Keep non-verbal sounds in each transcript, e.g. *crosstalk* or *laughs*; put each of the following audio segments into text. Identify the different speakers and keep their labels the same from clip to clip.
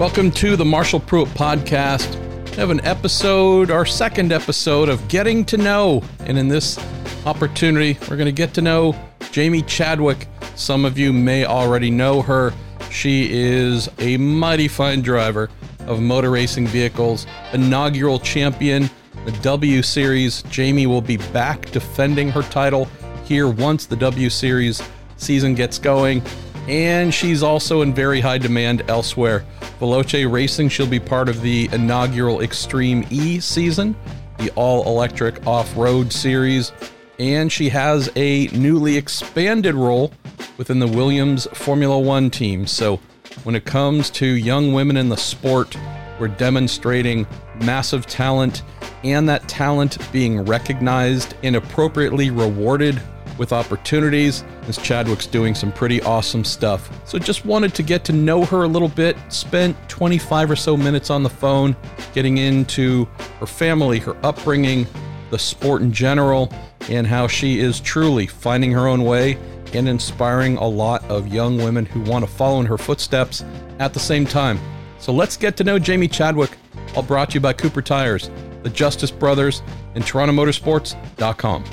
Speaker 1: Welcome to the Marshall Pruett Podcast. We have an episode, our second episode of Getting to Know. And in this opportunity, we're going to get to know Jamie Chadwick. Some of you may already know her. She is a mighty fine driver of motor racing vehicles, inaugural champion, the W Series. Jamie will be back defending her title here once the W Series season gets going. And she's also in very high demand elsewhere. Veloce Racing, she'll be part of the inaugural Extreme E season, the all electric off road series. And she has a newly expanded role within the Williams Formula One team. So when it comes to young women in the sport, we're demonstrating massive talent and that talent being recognized and appropriately rewarded with opportunities. Miss Chadwick's doing some pretty awesome stuff. So just wanted to get to know her a little bit. Spent 25 or so minutes on the phone getting into her family, her upbringing, the sport in general, and how she is truly finding her own way and inspiring a lot of young women who want to follow in her footsteps at the same time. So let's get to know Jamie Chadwick, all brought to you by Cooper Tires, the Justice Brothers, and TorontoMotorsports.com.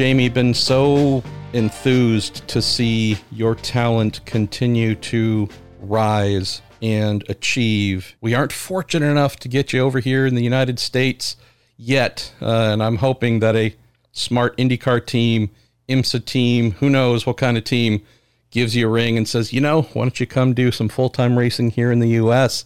Speaker 1: Jamie, been so enthused to see your talent continue to rise and achieve. We aren't fortunate enough to get you over here in the United States yet, uh, and I'm hoping that a smart IndyCar team, IMSA team, who knows what kind of team, gives you a ring and says, you know, why don't you come do some full time racing here in the U.S.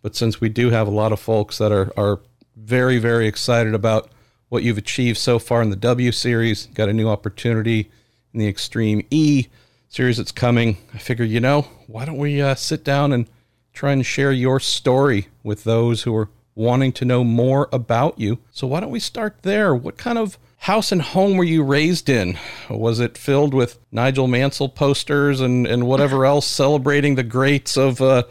Speaker 1: But since we do have a lot of folks that are are very very excited about what you've achieved so far in the W series. Got a new opportunity in the Extreme E series that's coming. I figure, you know, why don't we uh, sit down and try and share your story with those who are wanting to know more about you? So, why don't we start there? What kind of house and home were you raised in? Was it filled with Nigel Mansell posters and, and whatever else celebrating the greats of uh,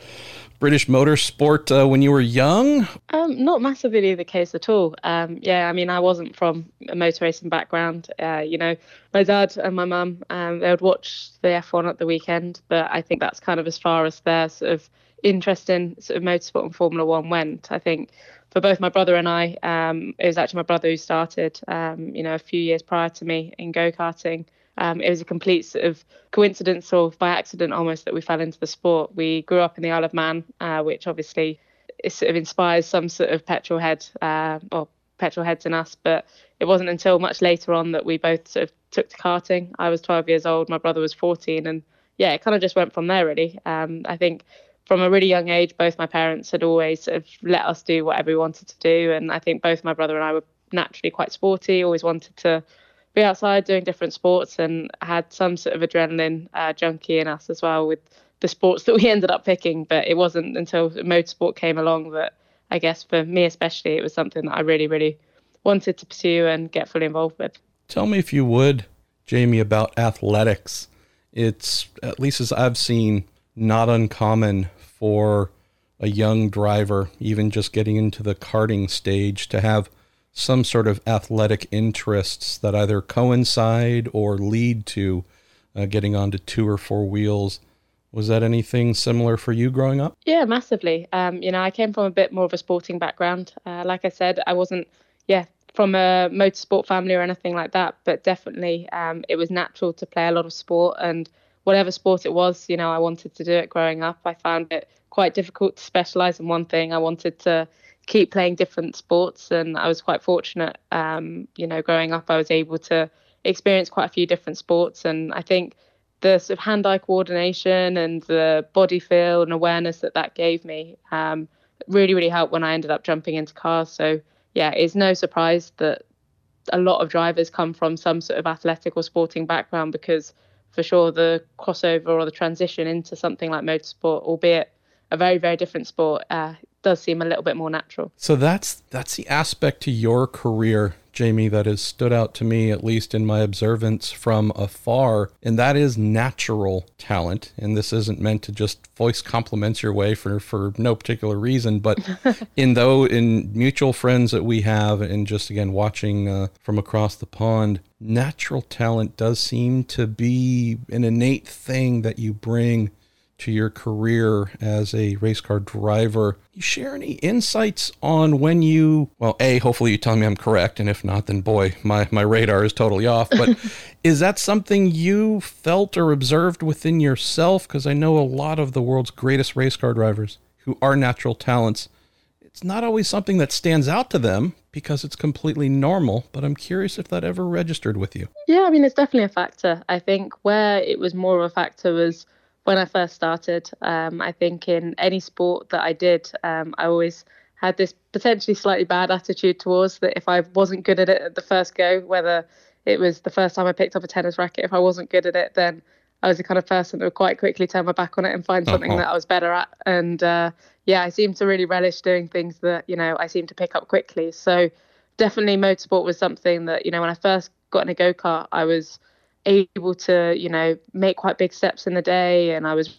Speaker 1: British motorsport uh, when you were young?
Speaker 2: Um, not massively the case at all. Um, yeah, I mean, I wasn't from a motor racing background. Uh, you know, my dad and my mum, um, they would watch the F1 at the weekend, but I think that's kind of as far as their sort of interest in sort of motorsport and Formula One went. I think for both my brother and I, um, it was actually my brother who started, um, you know, a few years prior to me in go karting. Um, it was a complete sort of coincidence or by accident almost that we fell into the sport. We grew up in the Isle of Man, uh, which obviously sort of inspires some sort of petrol head uh, or petrol heads in us. But it wasn't until much later on that we both sort of took to karting. I was 12 years old, my brother was 14, and yeah, it kind of just went from there really. Um, I think from a really young age, both my parents had always sort of let us do whatever we wanted to do, and I think both my brother and I were naturally quite sporty, always wanted to be outside doing different sports and had some sort of adrenaline uh, junkie in us as well with the sports that we *laughs* ended up picking. But it wasn't until motorsport came along that I guess for me especially, it was something that I really, really wanted to pursue and get fully involved with.
Speaker 1: Tell me if you would, Jamie, about athletics. It's, at least as I've seen, not uncommon for a young driver, even just getting into the karting stage, to have some sort of athletic interests that either coincide or lead to uh, getting onto two or four wheels. Was that anything similar for you growing up?
Speaker 2: Yeah, massively. Um, you know, I came from a bit more of a sporting background. Uh, like I said, I wasn't, yeah, from a motorsport family or anything like that, but definitely um, it was natural to play a lot of sport and whatever sport it was, you know, I wanted to do it growing up. I found it quite difficult to specialize in one thing. I wanted to keep playing different sports, and I was quite fortunate. Um, you know, growing up, I was able to experience quite a few different sports, and I think the sort of hand-eye coordination and the body feel and awareness that that gave me um, really, really helped when I ended up jumping into cars. So yeah, it's no surprise that a lot of drivers come from some sort of athletic or sporting background because for sure the crossover or the transition into something like motorsport, albeit a very very different sport, uh, does seem a little bit more natural.
Speaker 1: So that's that's the aspect to your career, Jamie, that has stood out to me, at least in my observance from afar, and that is natural talent. And this isn't meant to just voice compliments your way for for no particular reason, but *laughs* in though in mutual friends that we have, and just again watching uh, from across the pond, natural talent does seem to be an innate thing that you bring to your career as a race car driver. You share any insights on when you, well, A, hopefully you tell me I'm correct, and if not, then boy, my, my radar is totally off. But *laughs* is that something you felt or observed within yourself? Because I know a lot of the world's greatest race car drivers who are natural talents. It's not always something that stands out to them because it's completely normal, but I'm curious if that ever registered with you.
Speaker 2: Yeah, I mean, it's definitely a factor. I think where it was more of a factor was when I first started. Um, I think in any sport that I did, um, I always had this potentially slightly bad attitude towards that if I wasn't good at it at the first go, whether it was the first time I picked up a tennis racket, if I wasn't good at it, then I was the kind of person that would quite quickly turn my back on it and find something uh-huh. that I was better at. And uh, yeah, I seem to really relish doing things that, you know, I seem to pick up quickly. So definitely motorsport was something that, you know, when I first got in a go kart, I was able to, you know, make quite big steps in the day, and I was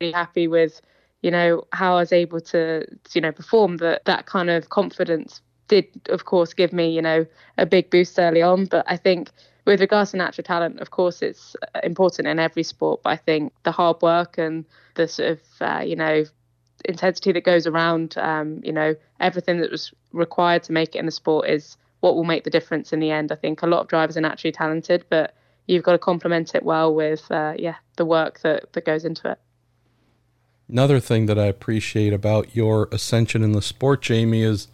Speaker 2: really happy with, you know, how I was able to, you know, perform. That that kind of confidence did, of course, give me, you know, a big boost early on. But I think with regards to natural talent, of course, it's important in every sport. But I think the hard work and the sort of, uh, you know, intensity that goes around, um, you know, everything that was required to make it in the sport is what will make the difference in the end. I think a lot of drivers are naturally talented, but you've got to complement it well with uh, yeah the work that that goes into it.
Speaker 1: Another thing that I appreciate about your ascension in the sport, Jamie, is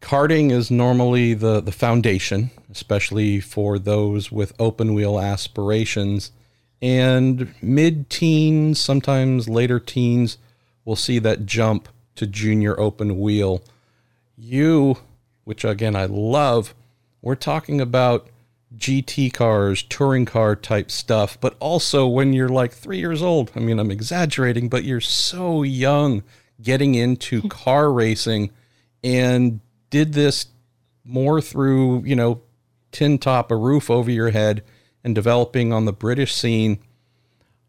Speaker 1: karting is normally the the foundation, especially for those with open wheel aspirations. And mid teens, sometimes later teens, will see that jump to junior open wheel. You which again I love, we're talking about GT cars, touring car type stuff, but also when you're like three years old. I mean, I'm exaggerating, but you're so young getting into *laughs* car racing and did this more through, you know, tin top, a roof over your head, and developing on the British scene.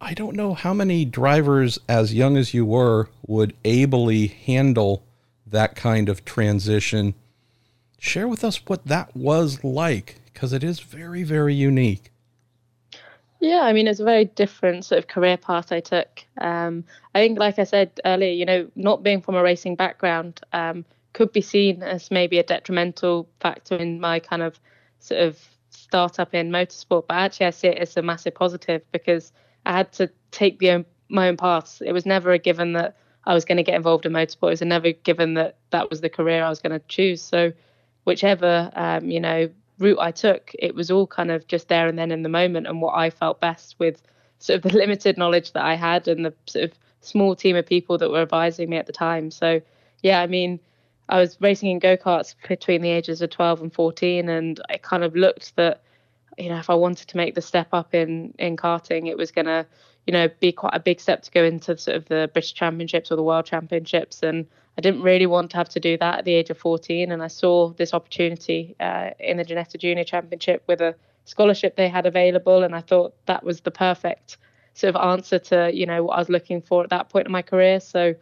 Speaker 1: I don't know how many drivers, as young as you were, would ably handle that kind of transition share with us what that was like because it is very, very unique.
Speaker 2: Yeah, I mean, it's a very different sort of career path I took. Um, I think, like I said earlier, you know, not being from a racing background um, could be seen as maybe a detrimental factor in my kind of sort of startup in motorsport. But actually, I see it as a massive positive because I had to take the own, my own paths. It was never a given that I was going to get involved in motorsport. It was never given that that was the career I was going to choose. So whichever um, you know route I took, it was all kind of just there and then in the moment and what I felt best with sort of the *laughs* limited knowledge that I had and the sort of small team of people that were advising me at the time. So yeah, I mean, I was racing in go karts between the ages of 12 and 14, and I kind of looked that you know if I wanted to make the step up in in karting, it was gonna you know be quite a big step to go into sort of the British Championships or the World Championships and I didn't really want to have to do that at the age of 14, and I saw this opportunity uh, in the Ginetta Junior Championship with a scholarship they had available, and I thought that was the perfect sort of answer to you know what I was looking for at that point in my career. So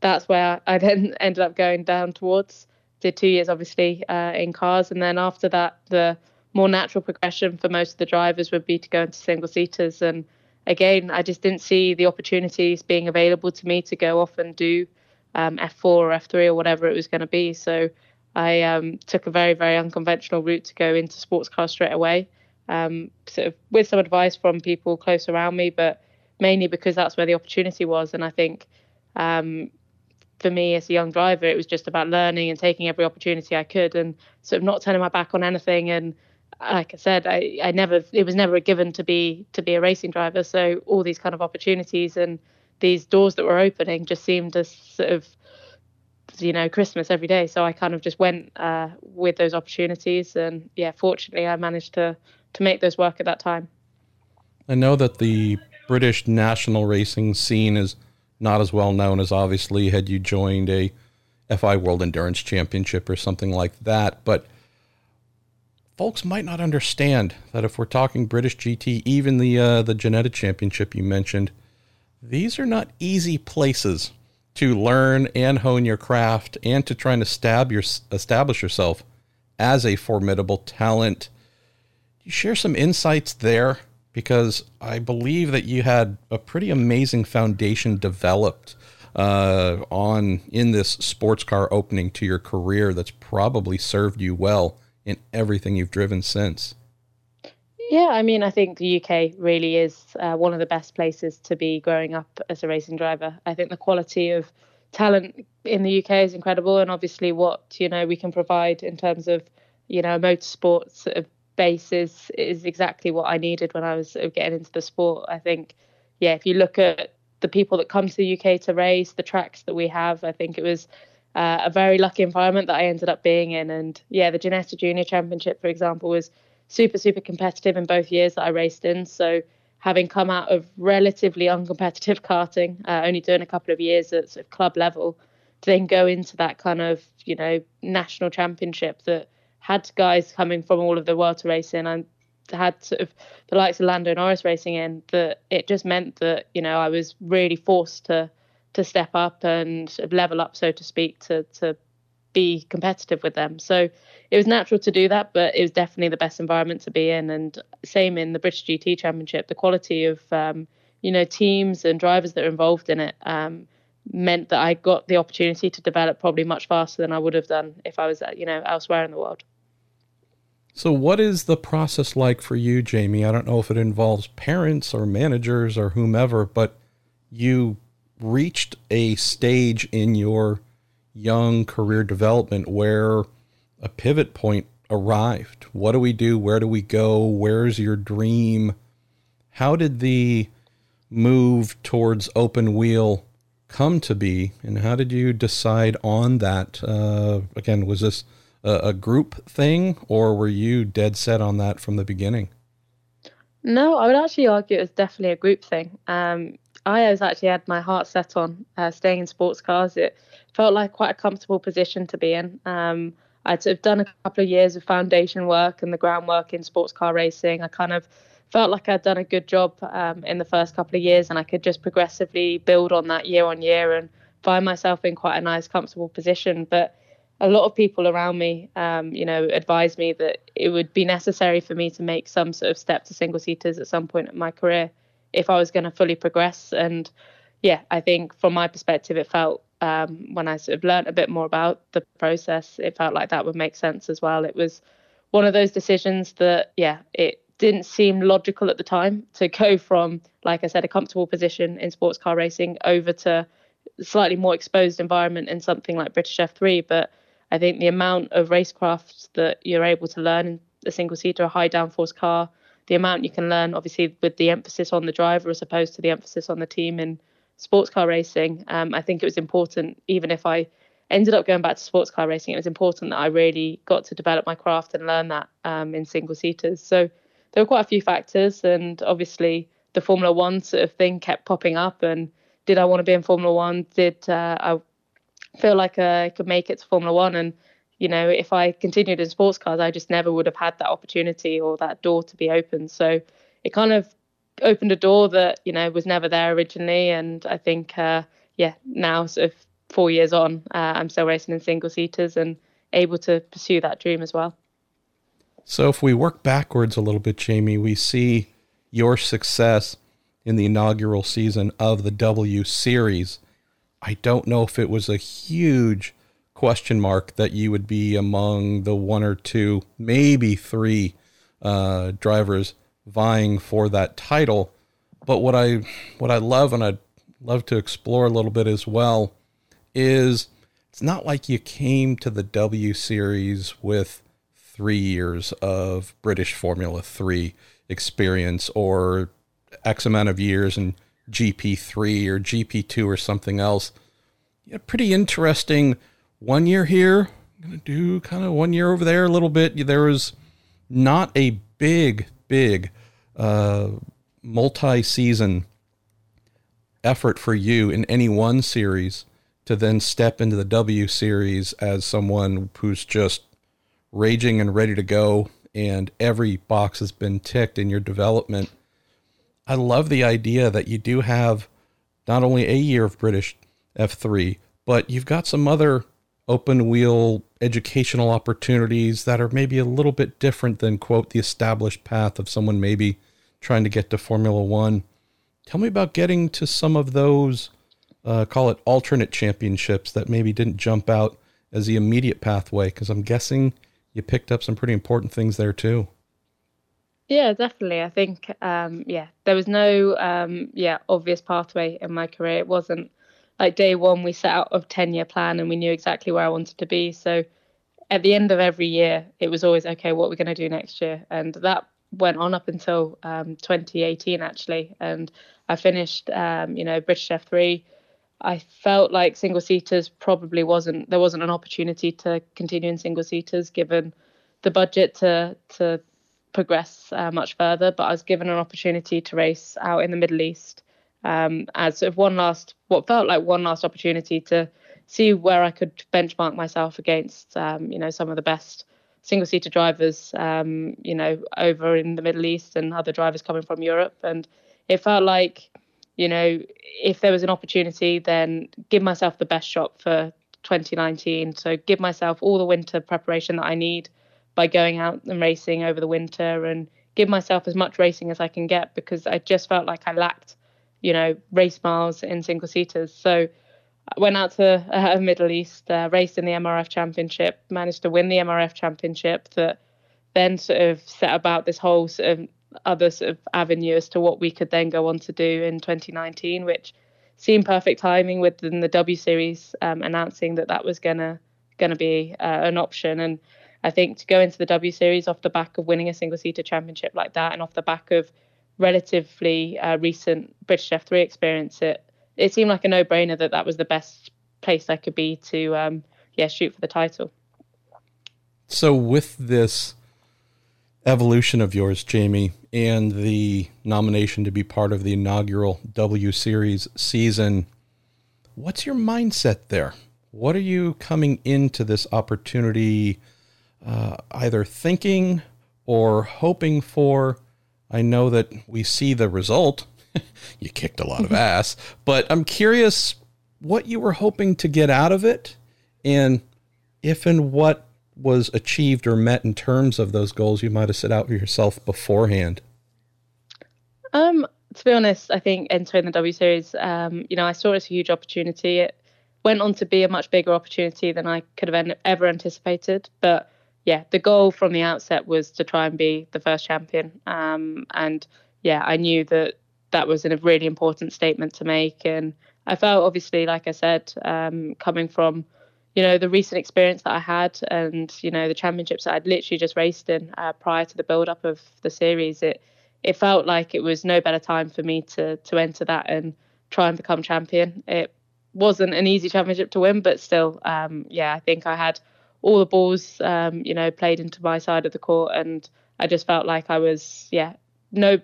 Speaker 2: that's where I then *laughs* ended up going down towards. Did two years obviously uh, in cars, and then after that, the more natural progression for most of the drivers would be to go into single seaters. And again, I just didn't see the opportunities being available to me to go off and do um, F4 or F3 or whatever it was going to be. So I um, took a very, very unconventional route to go into sports cars straight away, um, sort of with some advice from people close around me, but mainly because that's where the opportunity was. And I think um, for me as a young driver, it was just about learning and taking every opportunity I could and sort of not turning my back on anything. And like I said, I, I never, it was never a given to be, to be a racing driver. So all these kind of opportunities and these doors that were opening just seemed as sort of you know Christmas every day. So I kind of just went uh, with those opportunities, and yeah, fortunately, I managed to to make those work at that time.
Speaker 1: I know that the British national racing scene is not as well known as obviously had you joined a FI World Endurance Championship or something like that, but folks might not understand that if we're talking British GT, even the uh, the Ginetta Championship you mentioned these are not easy places to learn and hone your craft and to try and stab your, establish yourself as a formidable talent. You share some insights there because I believe that you had a pretty amazing foundation developed uh, on in this sports car opening to your career that's probably served you well in everything you've driven since.
Speaker 2: Yeah, I mean, I think the UK really is uh, one of the best places to be growing up as a racing driver. I think the quality of talent in the UK is incredible, and obviously what you know we can provide in terms of you know motorsports sort of base is is exactly what I needed when I was sort of getting into the sport. I think, yeah, if you look at the people that come to the UK to race, the tracks that we have, I think it was uh, a very lucky environment that I ended up being in. And yeah, the Ginetta Junior Championship, for example, was super, super competitive in both years that I raced in. So having come out of relatively uncompetitive *laughs* karting, uh, only doing a couple of years at sort of club level, to then go into that kind of, you know, national championship that had guys coming from all of the world to race in and had sort of the likes of Lando Norris racing in, that it just meant that, you know, I was really forced to to step up and sort of level up, so to speak, to to be competitive with them. So it was natural to do that, but it was definitely the best environment to be in. And same in the British GT Championship, the quality of um, you know teams and drivers that are involved in it um, meant that I got the opportunity to develop probably much faster than I would have done if I was you know elsewhere in the world.
Speaker 1: So, what is the process like for you, Jamie? I don't know if it involves parents or managers or whomever, but you reached a stage in your young career development where a pivot point arrived. What do we do? Where do we go? Where's your dream? How did the move towards open wheel come to be, and how did you decide on that? Uh, again, was this a, a group thing, or were you dead set on that from the beginning?
Speaker 2: No, I would actually argue it was definitely a group thing. Um, I was actually had my heart set on uh, staying in sports cars. It felt like quite a comfortable position to be in. Um, I'd sort of done a couple of years of foundation work and the groundwork in sports car racing. I kind of felt like I'd done a good job um, in the first couple of years, and I could just progressively build on that year on year and find myself in quite a nice, comfortable position. But a lot of people around me, um, you know, advised me that it would be necessary for me to make some sort of step to single seaters at some point in my career if I was going to fully progress. And yeah, I think from my perspective, it felt um, when I sort of learned a bit more about the process, it felt like that would make sense as well. It was one of those decisions that, yeah, it didn't seem logical at the time to go from, like I said, a comfortable position in sports car racing over to a slightly more exposed environment in something like British F3. But I think the amount of racecraft that you're able to learn in a single seater, a high downforce car, the amount you can learn, obviously, with the emphasis on the driver as opposed to the emphasis on the team in sports car racing, um, I think it was important, even if I ended up going back to sports car racing, it was important that I really got to develop my craft and learn that um, in single seaters. So there were quite a few factors, and obviously the Formula One sort of thing kept popping up. And did I want to be in Formula One? Did uh, I feel like uh, I could make it to Formula One. And, you know, if I continued in sports cars, I just never would have had that opportunity or that door to be open. So it kind of opened a door that, you know, was never there originally. And I think, uh, yeah, now sort of four years on, uh, I'm still racing in single seaters and able to pursue that dream as well.
Speaker 1: So if we work backwards a little bit, Jamie, we see your success in the inaugural season of the W Series. I don't know if it was a huge question mark that you would be among the one or two, maybe three uh, drivers vying for that title. But what I what I love and I'd love to explore a little bit as well is it's not like you came to the W series with three years of British Formula Three experience or X amount of years in GP3 or GP2 or something else. Yeah, pretty interesting. One year here, I'm gonna do kind of one year over there a little bit. There was not a big, big uh, multi-season effort for you in any one series to then step into the W series as someone who's just raging and ready to go and every box has been ticked in your development I love the idea that you do have not only a year of British F3, but you've got some other open wheel educational opportunities that are maybe a little bit different than, quote, the established path of someone maybe trying to get to Formula One. Tell me about getting to some of those, uh, call it alternate championships that maybe didn't jump out as the immediate pathway, because I'm guessing you picked up some pretty important things there too.
Speaker 2: Yeah, definitely. I think, um, yeah, there was no, um, yeah, obvious pathway in my career. It wasn't like day one we set out a 10 year plan and we knew exactly where I wanted to be. So at the end of every year, it was always, okay, what we're we going to do next year? And that went on up until um, 2018, actually. And I finished, um, you know, British F3. I felt like single seaters probably wasn't, there wasn't an opportunity to continue in single seaters given the budget to, to progress uh, much further. But I was given an opportunity to race out in the Middle East um, as sort of one last, what felt like one last opportunity to see where I could benchmark myself against, um, you know, some of the best single-seater drivers, um, you know, over in the Middle East and other drivers coming from Europe. And it felt like, you know, if there was an opportunity, then give myself the best shot for 2019. So give myself all the winter preparation that I need by going out and racing over the winter and give myself as much racing as I can get because I just felt like I lacked you know, race miles in single seaters. So I went out to uh, *laughs* Middle East, uh, raced in the MRF Championship, managed to win the MRF Championship. That then sort of set about this whole sort of other sort of avenue as to what we could then go on to do in 2019, which seemed perfect timing within the W Series um, announcing that that was gonna gonna be uh, an option. And I think to go into the W Series off the back of winning a single seater championship like that, and off the back of relatively uh, recent British F3 experience, it it seemed like a no brainer that that was the best place I could be to um, yeah shoot for the title.
Speaker 1: So with this evolution of yours, Jamie, and the nomination to be part of the inaugural W Series season, what's your mindset there? What are you coming into this opportunity uh, either thinking or hoping for? I know that we see the result. *laughs* you kicked a lot of ass, but I'm curious what you were hoping to get out of it and if and what was achieved or met in terms of those goals you might have set out for yourself beforehand.
Speaker 2: Um, to be honest, I think entering the W Series, um, you know, I saw it as a huge opportunity. It went on to be a much bigger opportunity than I could have ever anticipated. But yeah, the goal from the outset was to try and be the first champion. Um, and yeah, I knew that that was a really important statement to make. And I felt obviously, like I said, um, coming from, you know, the recent experience that I had and, you know, the championships that I'd literally just raced in uh, prior to the build up of the series, it, it felt like it was no better time for me to, to enter that and try and become champion. It wasn't an easy championship to win, but still, um, yeah, I think I had all the balls, um, you know, played into my side of the court, and I just felt like I was, yeah, no,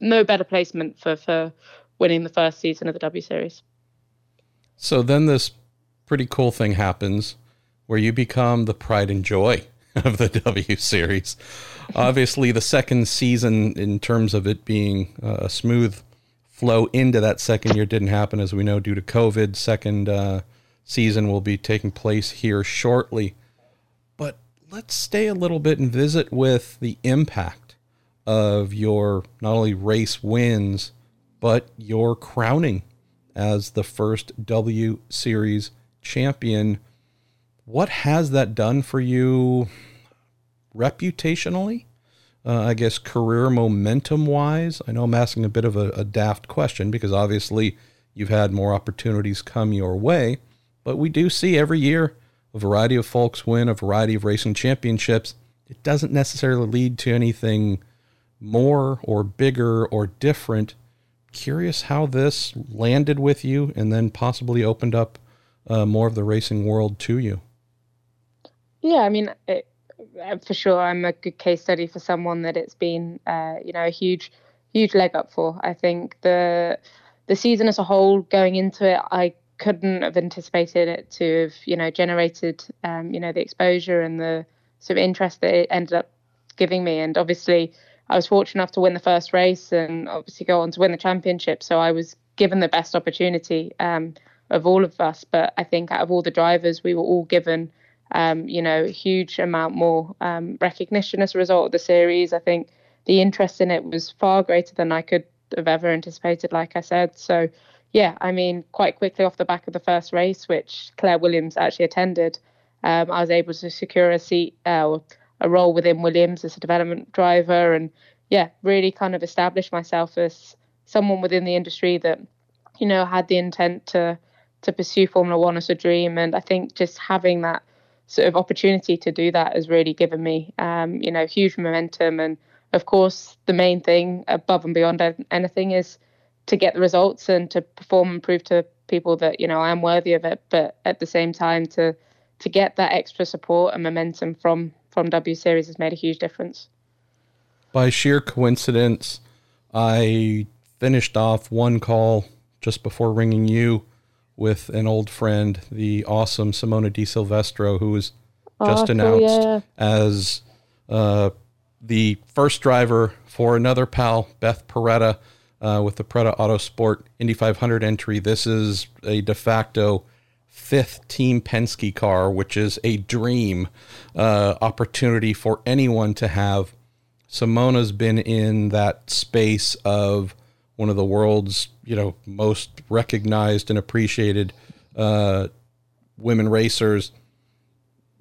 Speaker 2: no better placement for for winning the first season of the W Series.
Speaker 1: So then this pretty cool thing happens where you become the pride and joy *laughs* of the W Series. Obviously, the second season, in terms of it being a smooth flow into that second year, didn't happen, as we know, due to COVID. Second uh, season will be taking place here shortly let's stay a little bit and visit with the impact of your not only race wins, but your crowning as the first W Series champion. What has that done for you reputationally? Uh, I guess career momentum wise? I know I'm asking a bit of a, a daft question because obviously you've had more opportunities come your way, but we do see every year a variety of folks win a variety of racing championships, it doesn't necessarily lead to anything more or bigger or different. Curious how this landed with you and then possibly opened up uh, more of the racing world to you.
Speaker 2: Yeah, I mean, it, uh, for sure, I'm a good case study for someone that it's been, uh, you know, a huge, huge leg up for. I think the the season as a whole, going into it, I couldn't have anticipated it to have you know generated um, you know the exposure and the sort of interest that it ended up giving me. And obviously I was fortunate enough to win the first race and obviously go on to win the championship. So I was given the best opportunity um, of all of us. But I think out of all the drivers we were all given um, you know a huge amount more um, recognition as a result of the series. I think the interest in it was far greater than I could have ever anticipated, like I said. So, yeah, I mean, quite quickly off the back of the first race, which Claire Williams actually attended, um, I was able to secure a seat uh, a role within Williams as a development driver, and yeah, really kind of establish myself as someone within the industry that you know had the intent to to pursue Formula One as a dream. And I think just having that sort of opportunity to do that has really given me, um, you know, huge momentum. And of course, the main thing above and beyond anything is to get the results and to perform and prove to people that you know I am worthy of it. But at the same time, to to get that extra support and momentum from from W Series has made a huge difference.
Speaker 1: By sheer coincidence, I finished off one call just before ringing you with an old friend, the awesome Simona Di Silvestro, who was just oh, announced yeah. as uh, the first driver for another pal, Beth Paretta, uh, with the Paretta Autosport Indy 500 entry. This is a de facto fifth Team Penske car, which is a dream uh, opportunity for anyone to have. Simona's been in that space of one of the world's you know most recognized and appreciated uh, women racers.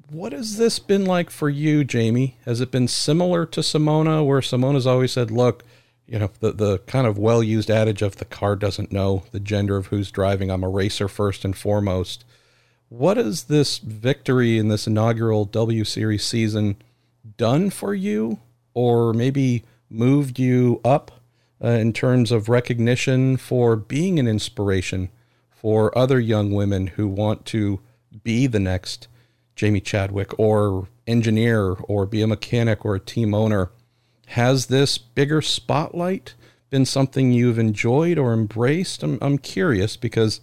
Speaker 1: What has this been like for you, Jamie? Has it been similar to Simona, where Simona's always said, "Look, you know the the kind of well used adage of the car doesn't know the gender of who's driving. I'm a racer first and foremost." What has this victory in this inaugural W Series season done for you, or maybe moved you up uh, in terms of recognition for being an inspiration for other young women who want to be the next Jamie Chadwick or engineer or be a mechanic or a team owner? Has this bigger spotlight been something you've enjoyed or embraced? I'm, I'm curious because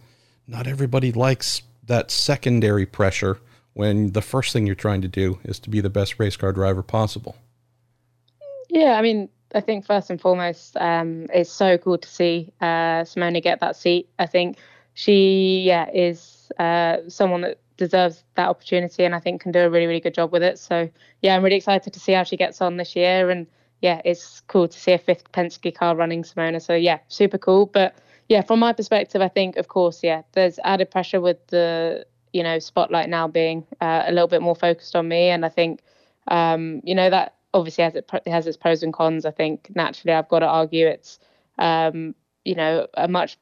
Speaker 1: not everybody likes that secondary pressure when the first thing you're trying to do is to be the best race car driver possible?
Speaker 2: Yeah, I mean, I think first and foremost, um, it's so cool to see uh, Simona get that seat. I think she, yeah, is uh, someone that deserves that opportunity, and I think can do a really, really good job with it. So, yeah, I'm really excited to see how she gets on this year, and yeah, it's cool to see a fifth Penske car running Simona. So, yeah, super cool. But yeah, from my perspective, I think, of course, yeah, there's added pressure with the you know spotlight now being uh, a little bit more focused on me, and I think um, you know that obviously has it, has its pros and cons. I think naturally I've got to argue it's um, you know a much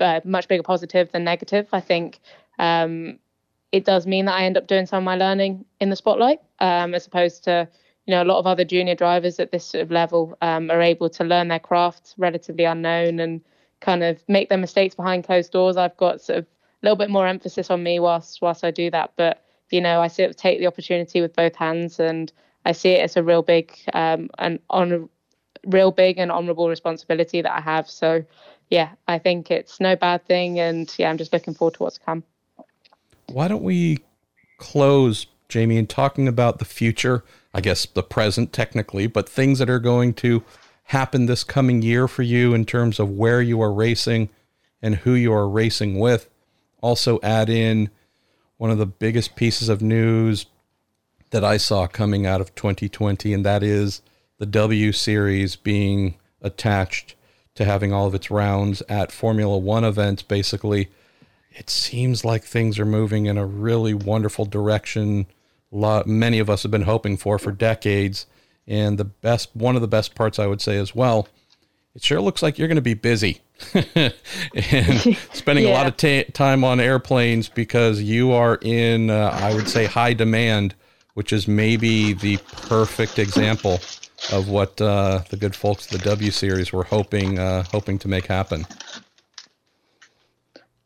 Speaker 2: uh, much bigger positive than negative. I think um, it does mean that I end up doing some of my learning in the spotlight um, as opposed to you know a lot of other junior drivers at this sort of level um, are able to learn their craft relatively unknown and kind of make their mistakes behind closed doors. I've got sort of a little bit more emphasis on me whilst whilst I do that. But you know, I sort of take the opportunity with both hands, and I see it as a real big um, and on real big and honourable responsibility that I have. So yeah, I think it's no bad thing, and yeah, I'm just looking forward to what's to come.
Speaker 1: Why don't we close, Jamie, in talking about the future? I guess the present technically, but things that are going to happen this coming year for you in terms of where you are racing and who you are racing with. Also, add in one of the biggest pieces of news that I saw coming out of 2020, and that is the W Series being attached to having all of its rounds at Formula One events. Basically, it seems like things are moving in a really wonderful direction. Lot, many of us have been hoping for for decades. And the best, one of the best parts I would say as well, it sure looks like you're going to be busy *laughs* and *laughs* spending yeah. a lot of ta- time on airplanes because you are in, uh, I would say, high demand, which is maybe the perfect example of what uh, the good folks of the W Series were hoping uh, hoping to make happen.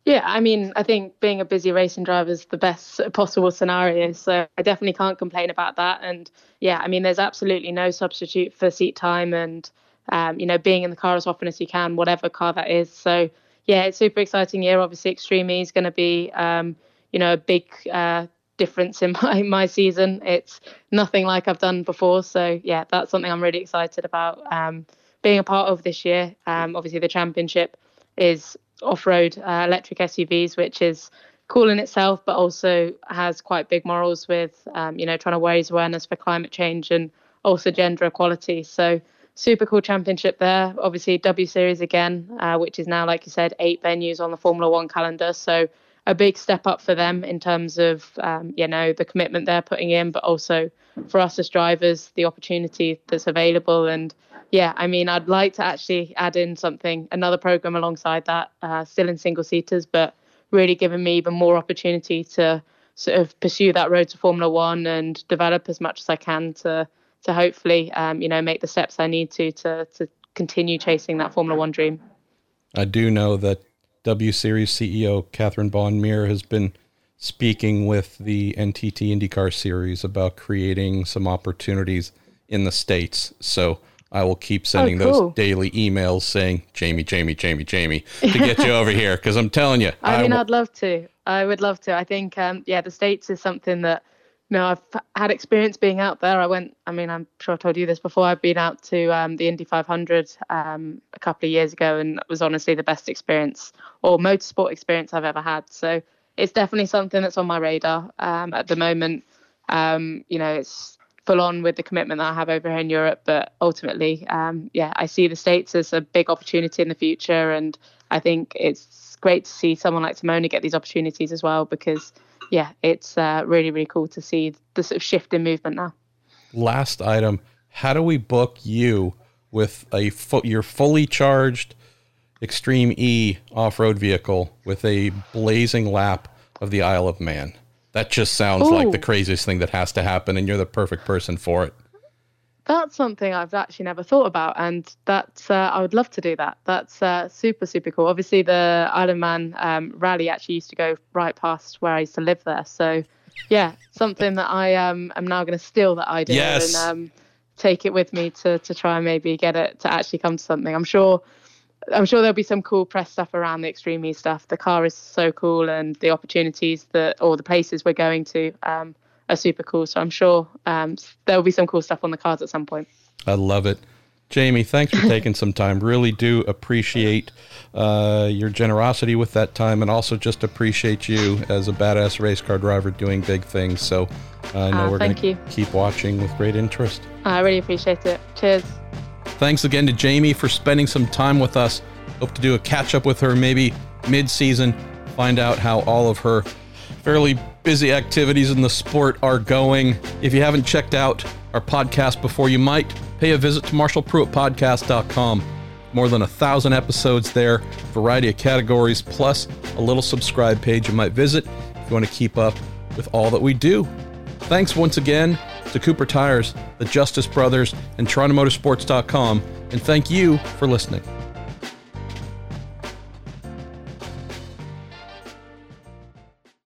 Speaker 2: Yeah, I mean, I think being a busy racing driver is the best possible scenario. So I definitely can't complain about that. And yeah, I mean, there's absolutely no substitute for seat time and, um, you know, being in the car as often as you can, whatever car that is. So yeah, it's super exciting year. Obviously, Extreme E is going to be, um, you know, a big uh, difference in *laughs* my, my season. It's nothing like I've done before. So yeah, that's something I'm really excited about um, being a part of this year. Um, obviously, the championship is off-road uh, electric SUVs, which is cool in itself, but also has quite big morals with, um, you know, trying to raise awareness for climate change and also gender equality. So super cool championship there. Obviously W Series again, uh, which is now, like you said, eight venues on the Formula One calendar. So a big step up for them in terms of um, you know the commitment they're putting in, but also for us as drivers, the opportunity that's available. And yeah, I mean, I'd like to actually add in something, another program alongside that, uh, still in single seaters, but really giving me even more opportunity to sort of pursue that road to Formula One and develop as much as I can to to hopefully um, you know make the steps I need to to to continue chasing that Formula One dream.
Speaker 1: I do know that W Series CEO Catherine Muir has been speaking with the NTT IndyCar Series about creating some opportunities in the states. So I will keep sending oh, cool. those daily emails saying, Jamie, Jamie, Jamie, Jamie, to get you *laughs* over here. Because I'm telling you.
Speaker 2: I, I mean, i w- I'd love to. I would love to. I think, um, yeah, the States is something that, know, I've had experience being out there. I went, I mean, I'm sure I told you this before. I've been out to um, the Indy 500 um, a couple of years ago, and it was honestly the best experience or motorsport experience I've ever had. So it's definitely something that's on my radar um, at the moment. Um, you know, it's full on with the commitment that I have over here in Europe. But ultimately, um, yeah, I see the States as a big opportunity in the future. And I think it's great to see someone like Simona get these opportunities as well because, yeah, it's uh, really, really cool to see the sort of shift in movement now.
Speaker 1: Last item How do we book you with a fo- your fully charged Extreme E off road vehicle with a blazing lap of the Isle of Man? That just sounds Ooh. like the craziest thing that has to happen, and you're the perfect person for it.
Speaker 2: That's something I've actually never thought about, and that's uh, I would love to do that. That's uh, super super cool. Obviously, the Isle of Man um, rally actually used to go right past where I used to live there, so yeah, something that I um, am now going to steal that idea
Speaker 1: yes.
Speaker 2: and um, take it with me to to try and maybe get it to actually come to something. I'm sure I'm sure there'll be some cool press stuff around the Extreme E stuff. The car is so cool, and the opportunities that or the places we're going to um, are super cool. So I'm sure um, there'll be some cool stuff on the cards at some point.
Speaker 1: I love it. Jamie, thanks for *laughs* taking some time. Really do appreciate uh, your generosity with that time and also just appreciate you as a badass race car driver doing big things. So I know uh, we're going to keep watching with great interest.
Speaker 2: I really appreciate it. Cheers.
Speaker 1: Thanks again to Jamie for spending some time with us. Hope to do a catch up with her maybe mid season, find out how all of her fairly busy activities in the sport are going. If you haven't checked out our podcast before, you might pay a visit to marshallpruettpodcast.com. More than a thousand episodes there, variety of categories, plus a little subscribe page you might visit if you want to keep up with all that we do. Thanks once again to Cooper Tires, the Justice Brothers, and TorontoMotorsports.com, and thank you for listening.